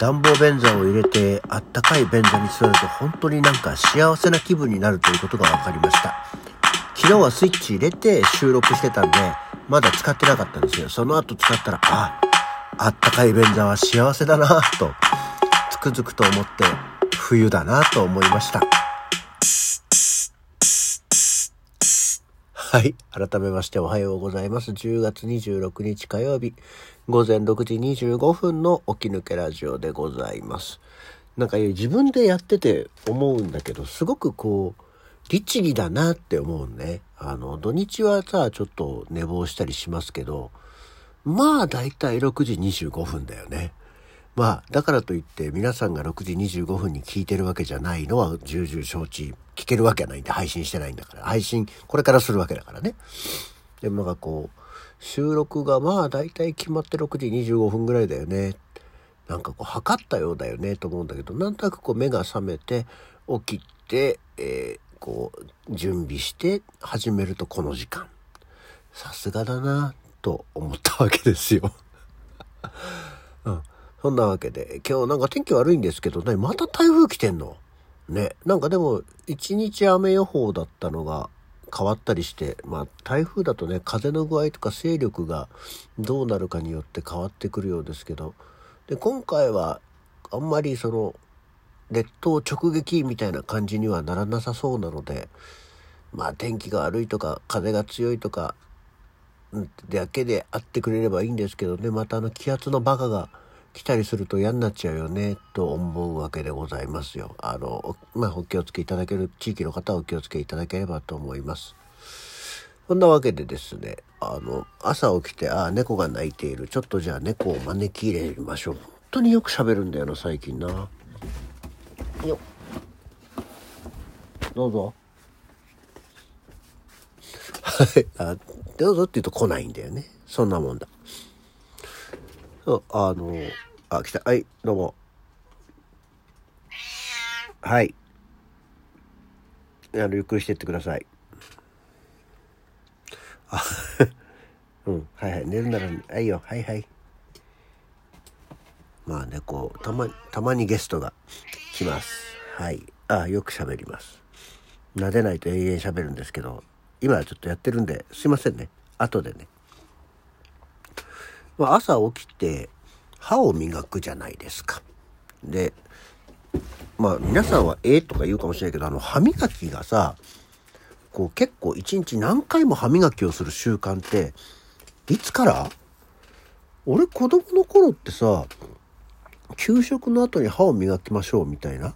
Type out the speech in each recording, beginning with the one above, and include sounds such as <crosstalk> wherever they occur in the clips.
暖房便座を入れてあったかい便座に座ると本当になんか幸せな気分になるということが分かりました。昨日はスイッチ入れて収録してたんで、まだ使ってなかったんですよ。その後使ったら、あ、あったかい便座は幸せだなと、つくづくと思って冬だなと思いました。はい。改めましておはようございます。10月26日火曜日、午前6時25分の起き抜けラジオでございます。なんか自分でやってて思うんだけど、すごくこう、律儀だなって思うね。あの、土日はさ、ちょっと寝坊したりしますけど、まあ大体6時25分だよね。まあ、だからといって皆さんが6時25分に聞いてるわけじゃないのは重々承知。聞けるわけないんで配信してないんだから。配信これからするわけだからね。でもなんかこう、収録がまあ大体決まって6時25分ぐらいだよね。なんかこう測ったようだよねと思うんだけど、なんとなくこう目が覚めて起きて、えー、こう準備して始めるとこの時間。さすがだなと思ったわけですよ。<laughs> うん。そんなわけで、今日なんか天気悪いんですけどね、また台風来てんの？ね。なんかでも、一日雨予報だったのが変わったりして、まあ台風だとね、風の具合とか勢力がどうなるかによって変わってくるようですけど、で、今回はあんまりその、列島直撃みたいな感じにはならなさそうなので、まあ天気が悪いとか風が強いとかだけであってくれればいいんですけどねまたあの気圧のバカが来たりすると嫌になっちゃうよねと思うわけでございますよ。あの、まあ、お気をつけいただける地域の方はお気をつけいただければと思います。そんなわけでですね、あの、朝起きて、ああ、猫が鳴いている。ちょっとじゃあ猫を招き入れましょう。本当によく喋るんだよな、最近な。よどうぞ。はい。あ、どうぞって言うと来ないんだよね。そんなもんだ。そうあのあ来た。はいどうも。はい。あのゆっくりしてってください。あ <laughs> うんはいはい。寝るならはいよ。はいはい。まあねこうたまたまにゲストが来ます。はい。あよく喋ります。撫でないと永遠喋るんですけど今はちょっとやってるんですいませんね。後でね。ま朝起きて歯を磨くじゃないですか。で、まあ皆さんはええとか言うかもしれないけど、あの歯磨きがさ、こう結構一日何回も歯磨きをする習慣って、いつから？俺子供の頃ってさ、給食の後に歯を磨きましょうみたいな、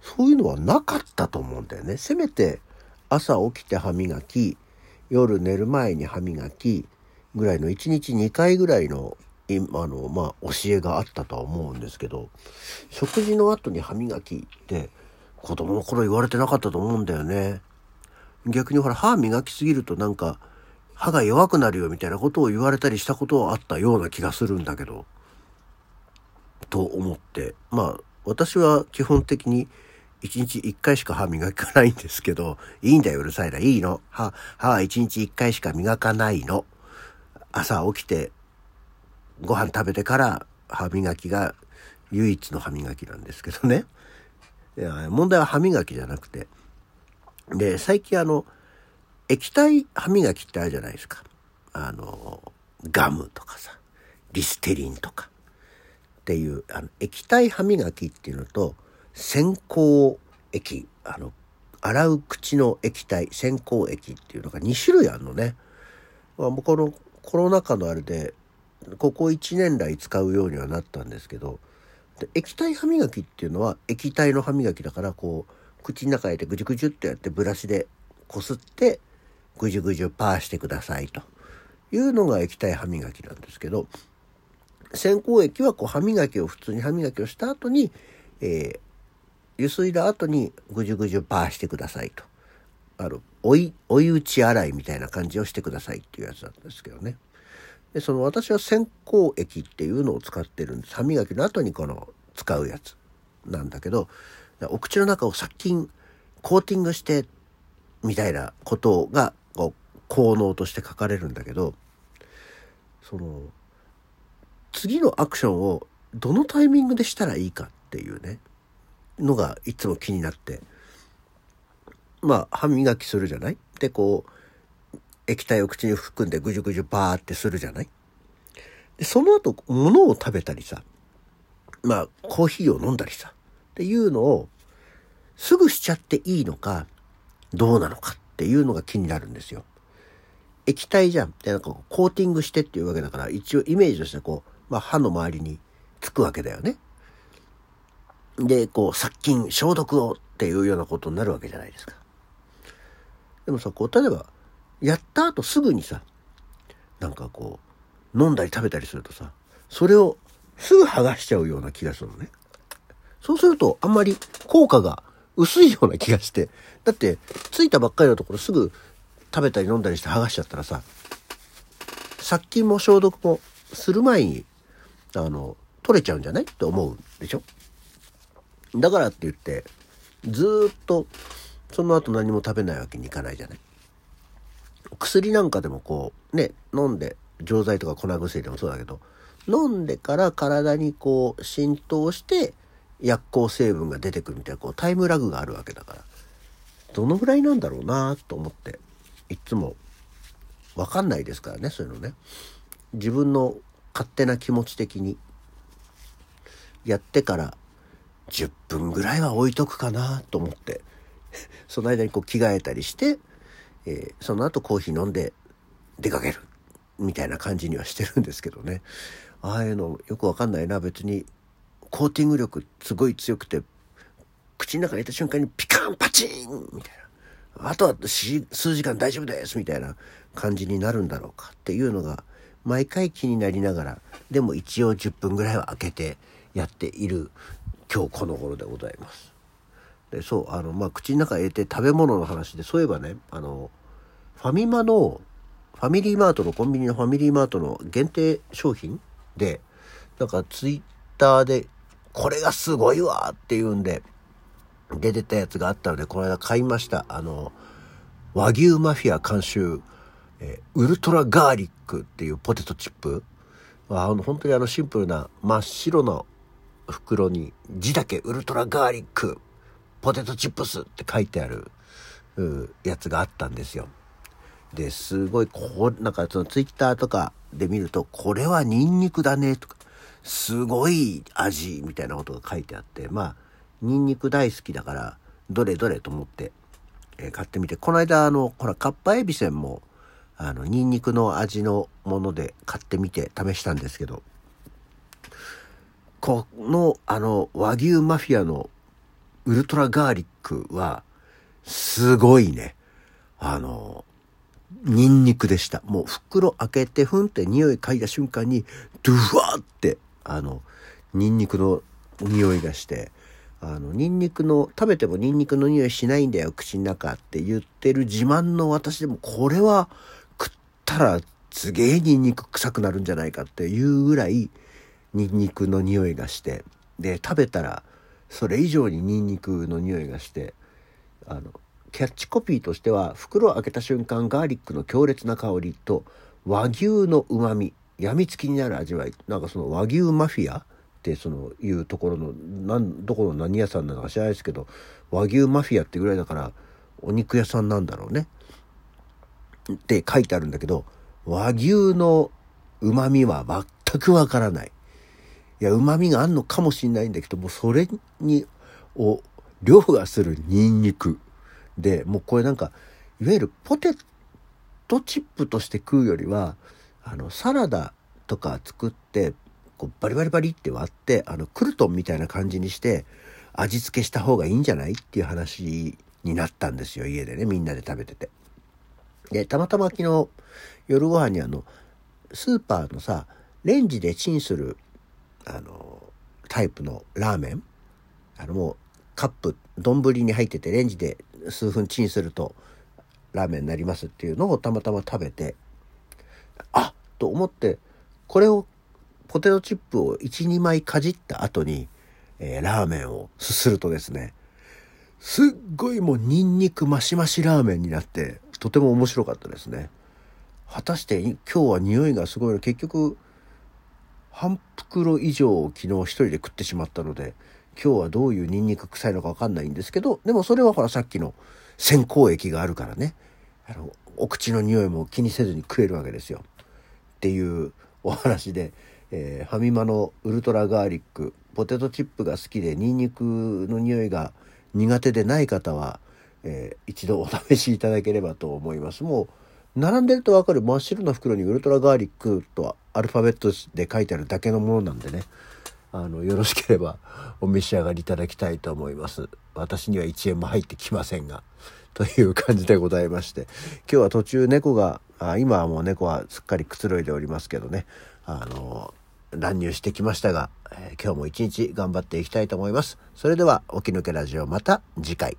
そういうのはなかったと思うんだよね。せめて朝起きて歯磨き、夜寝る前に歯磨き、ぐらいの1日2回ぐらいのあのまあ教えがあったとは思うんですけど食事の後に歯磨きって子供の頃言われてなかったと思うんだよね。逆にほら歯磨きすぎるとなんか歯が弱くなるよみたいなことを言われたりしたことはあったような気がするんだけどと思ってまあ私は基本的に1日1回しか歯磨かないんですけどいいんだようるさいないいの歯歯は1日1回しか磨かないの。朝起きてご飯食べてから歯磨きが唯一の歯磨きなんですけどね。いや問題は歯磨きじゃなくて。で、最近あの、液体歯磨きってあるじゃないですか。あの、ガムとかさ、リステリンとかっていう、あの、液体歯磨きっていうのと、先行液、あの、洗う口の液体、先行液っていうのが2種類あるのね。まあ、このコロナ禍のあれでここ1年来使うようにはなったんですけど液体歯磨きっていうのは液体の歯磨きだからこう口の中入れてぐじゅぐじゅってやってブラシでこすってぐじゅぐじゅパーしてくださいというのが液体歯磨きなんですけど洗口液はこう歯磨きを普通に歯磨きをした後に、えー、ゆすいだ後にぐじゅぐじゅパーしてくださいと。あの、追い、追い打ち洗いみたいな感じをしてくださいっていうやつなんですけどね。で、その私は洗口液っていうのを使ってるんです。歯磨きの後にこの使うやつなんだけど、お口の中を殺菌、コーティングしてみたいなことがこう効能として書かれるんだけど、その、次のアクションをどのタイミングでしたらいいかっていうねのがいつも気になってまあ歯磨きするじゃない？でこう液体を口に含んでぐじゅぐじゅバーってするじゃない？でその後物を食べたりさまあコーヒーを飲んだりさっていうのをすぐしちゃっていいのかどうなのかっていうのが気になるんですよ。液体じゃん。で、なんかコーティングしてっていうわけだから、一応イメージとしてこう、まあ歯の周りにつくわけだよね。で、こう、殺菌、消毒をっていうようなことになるわけじゃないですか。でもさ、こう、例えば、やった後すぐにさ、なんかこう、飲んだり食べたりするとさ、それをすぐ剥がしちゃうような気がするのね。そうすると、あんまり効果が薄いような気がして。だって、ついたばっかりのところすぐ食べたり飲んだりして剥がしちゃったらさ、殺菌も消毒もする前に、あの、取れちゃうんじゃない？って思うでしょ？だからって言って、ずっとその後何も食べないわけにいかないじゃない。薬なんかでもこう、ね、飲んで、錠剤とか粉薬でもそうだけど、飲んでから体にこう浸透して薬効成分が出てくるみたいなこうタイムラグがあるわけだから。どのぐらいなんだろうなと思っていつも分かんないですからねそういうのね。自分の勝手な気持ち的に。やってから10分ぐらいは置いとくかなと思って。<laughs> その間にこう着替えたりして、えー、その後コーヒー飲んで出かける。みたいな感じにはしてるんですけどね。ああいうのよくわかんないな。別にコーティング力すごい強くて口の中に入れた瞬間にピカンパチン！みたいな。あとは数時間大丈夫です！みたいな感じになるんだろうかっていうのが毎回気になりながらでも一応10分ぐらいは空けてやっている今日この頃でございます。でそうあのまあ口の中入れて食べ物の話でそういえばねあのファミマのファミリーマートのコンビニのファミリーマートの限定商品でなんかツイッターでこれがすごいわっていうんで出てたやつがあったのでこの間買いましたあの和牛マフィア監修、え、ウルトラガーリックっていうポテトチップ。あの本当にあのシンプルな真っ白な袋に字だけウルトラガーリックポテトチップスって書いてあるやつがあったんですよ。で、すごい、こう、なんかそのツイッターとかで見ると、これはニンニクだねとか、すごい味みたいなことが書いてあって、まあ、ニンニク大好きだから、どれどれと思って、えー、買ってみて、この間あの、ほら、カッパエビセンも、あの、ニンニクの味のもので買ってみて試したんですけど、この、あの、和牛マフィアのウルトラガーリックは、すごいね。あの、ニンニクでした。もう袋開けて、ふんって匂い嗅いだ瞬間に、ドゥワーって、あの、ニンニクの匂いがして、あの、ニンニクの、食べてもニンニクの匂いしないんだよ、口の中って言ってる自慢の私でも、これは食ったらすげえニンニク臭くなるんじゃないかっていうぐらい、ニンニクの匂いがして、で、食べたら、それ以上にニンニクの匂いがして、あの、キャッチコピーとしては、袋を開けた瞬間、ガーリックの強烈な香りと、和牛の旨味、病みつきになる味わい。なんかその和牛マフィアってそのいうところの、なん、どこの何屋さんなのか知らないですけど、和牛マフィアってぐらいだから、お肉屋さんなんだろうね。って書いてあるんだけど、和牛の旨味は全くわからない。いや、旨味があんのかもしんないんだけど、もうそれに、を、凌駕するニンニク。で、もうこれなんか、いわゆるポテトチップとして食うよりは、あの、サラダとか作って、こうバリバリバリって割って、あの、クルトンみたいな感じにして、味付けした方がいいんじゃないっていう話になったんですよ、家でね、みんなで食べてて。で、たまたま昨日、夜ご飯にあの、スーパーのさ、レンジでチンする、あの、タイプのラーメン？あの、もう、カップ、丼に入ってて、レンジで数分チンするとラーメンになりますっていうのをたまたま食べてあっと思ってこれをポテトチップを12枚かじった後に、えー、ラーメンをすするとですねすっごいもうニンニクマシマシラーメンになってとても面白かったですね。果たして今日は匂いがすごいの？結局半袋以上を昨日一人で食ってしまったので、今日はどういうニンニク臭いのかわかんないんですけど、でもそれはほらさっきの先行液があるからね、あの、お口の匂いも気にせずに食えるわけですよ。っていうお話で、えー、ファミマのウルトラガーリック、ポテトチップが好きでニンニクの匂いが苦手でない方は、えー、一度お試しいただければと思います。もう並んでるとわかる真っ白な袋にウルトラガーリックとアルファベットで書いてあるだけのものなんでね。あのよろしければお召し上がりいただきたいと思います。私には1円も入ってきませんがという感じでございまして。今日は途中猫があ今はもう猫はすっかりくつろいでおりますけどね。あの乱入してきましたが、えー、今日も一日頑張っていきたいと思います。それでは起き抜けラジオまた次回。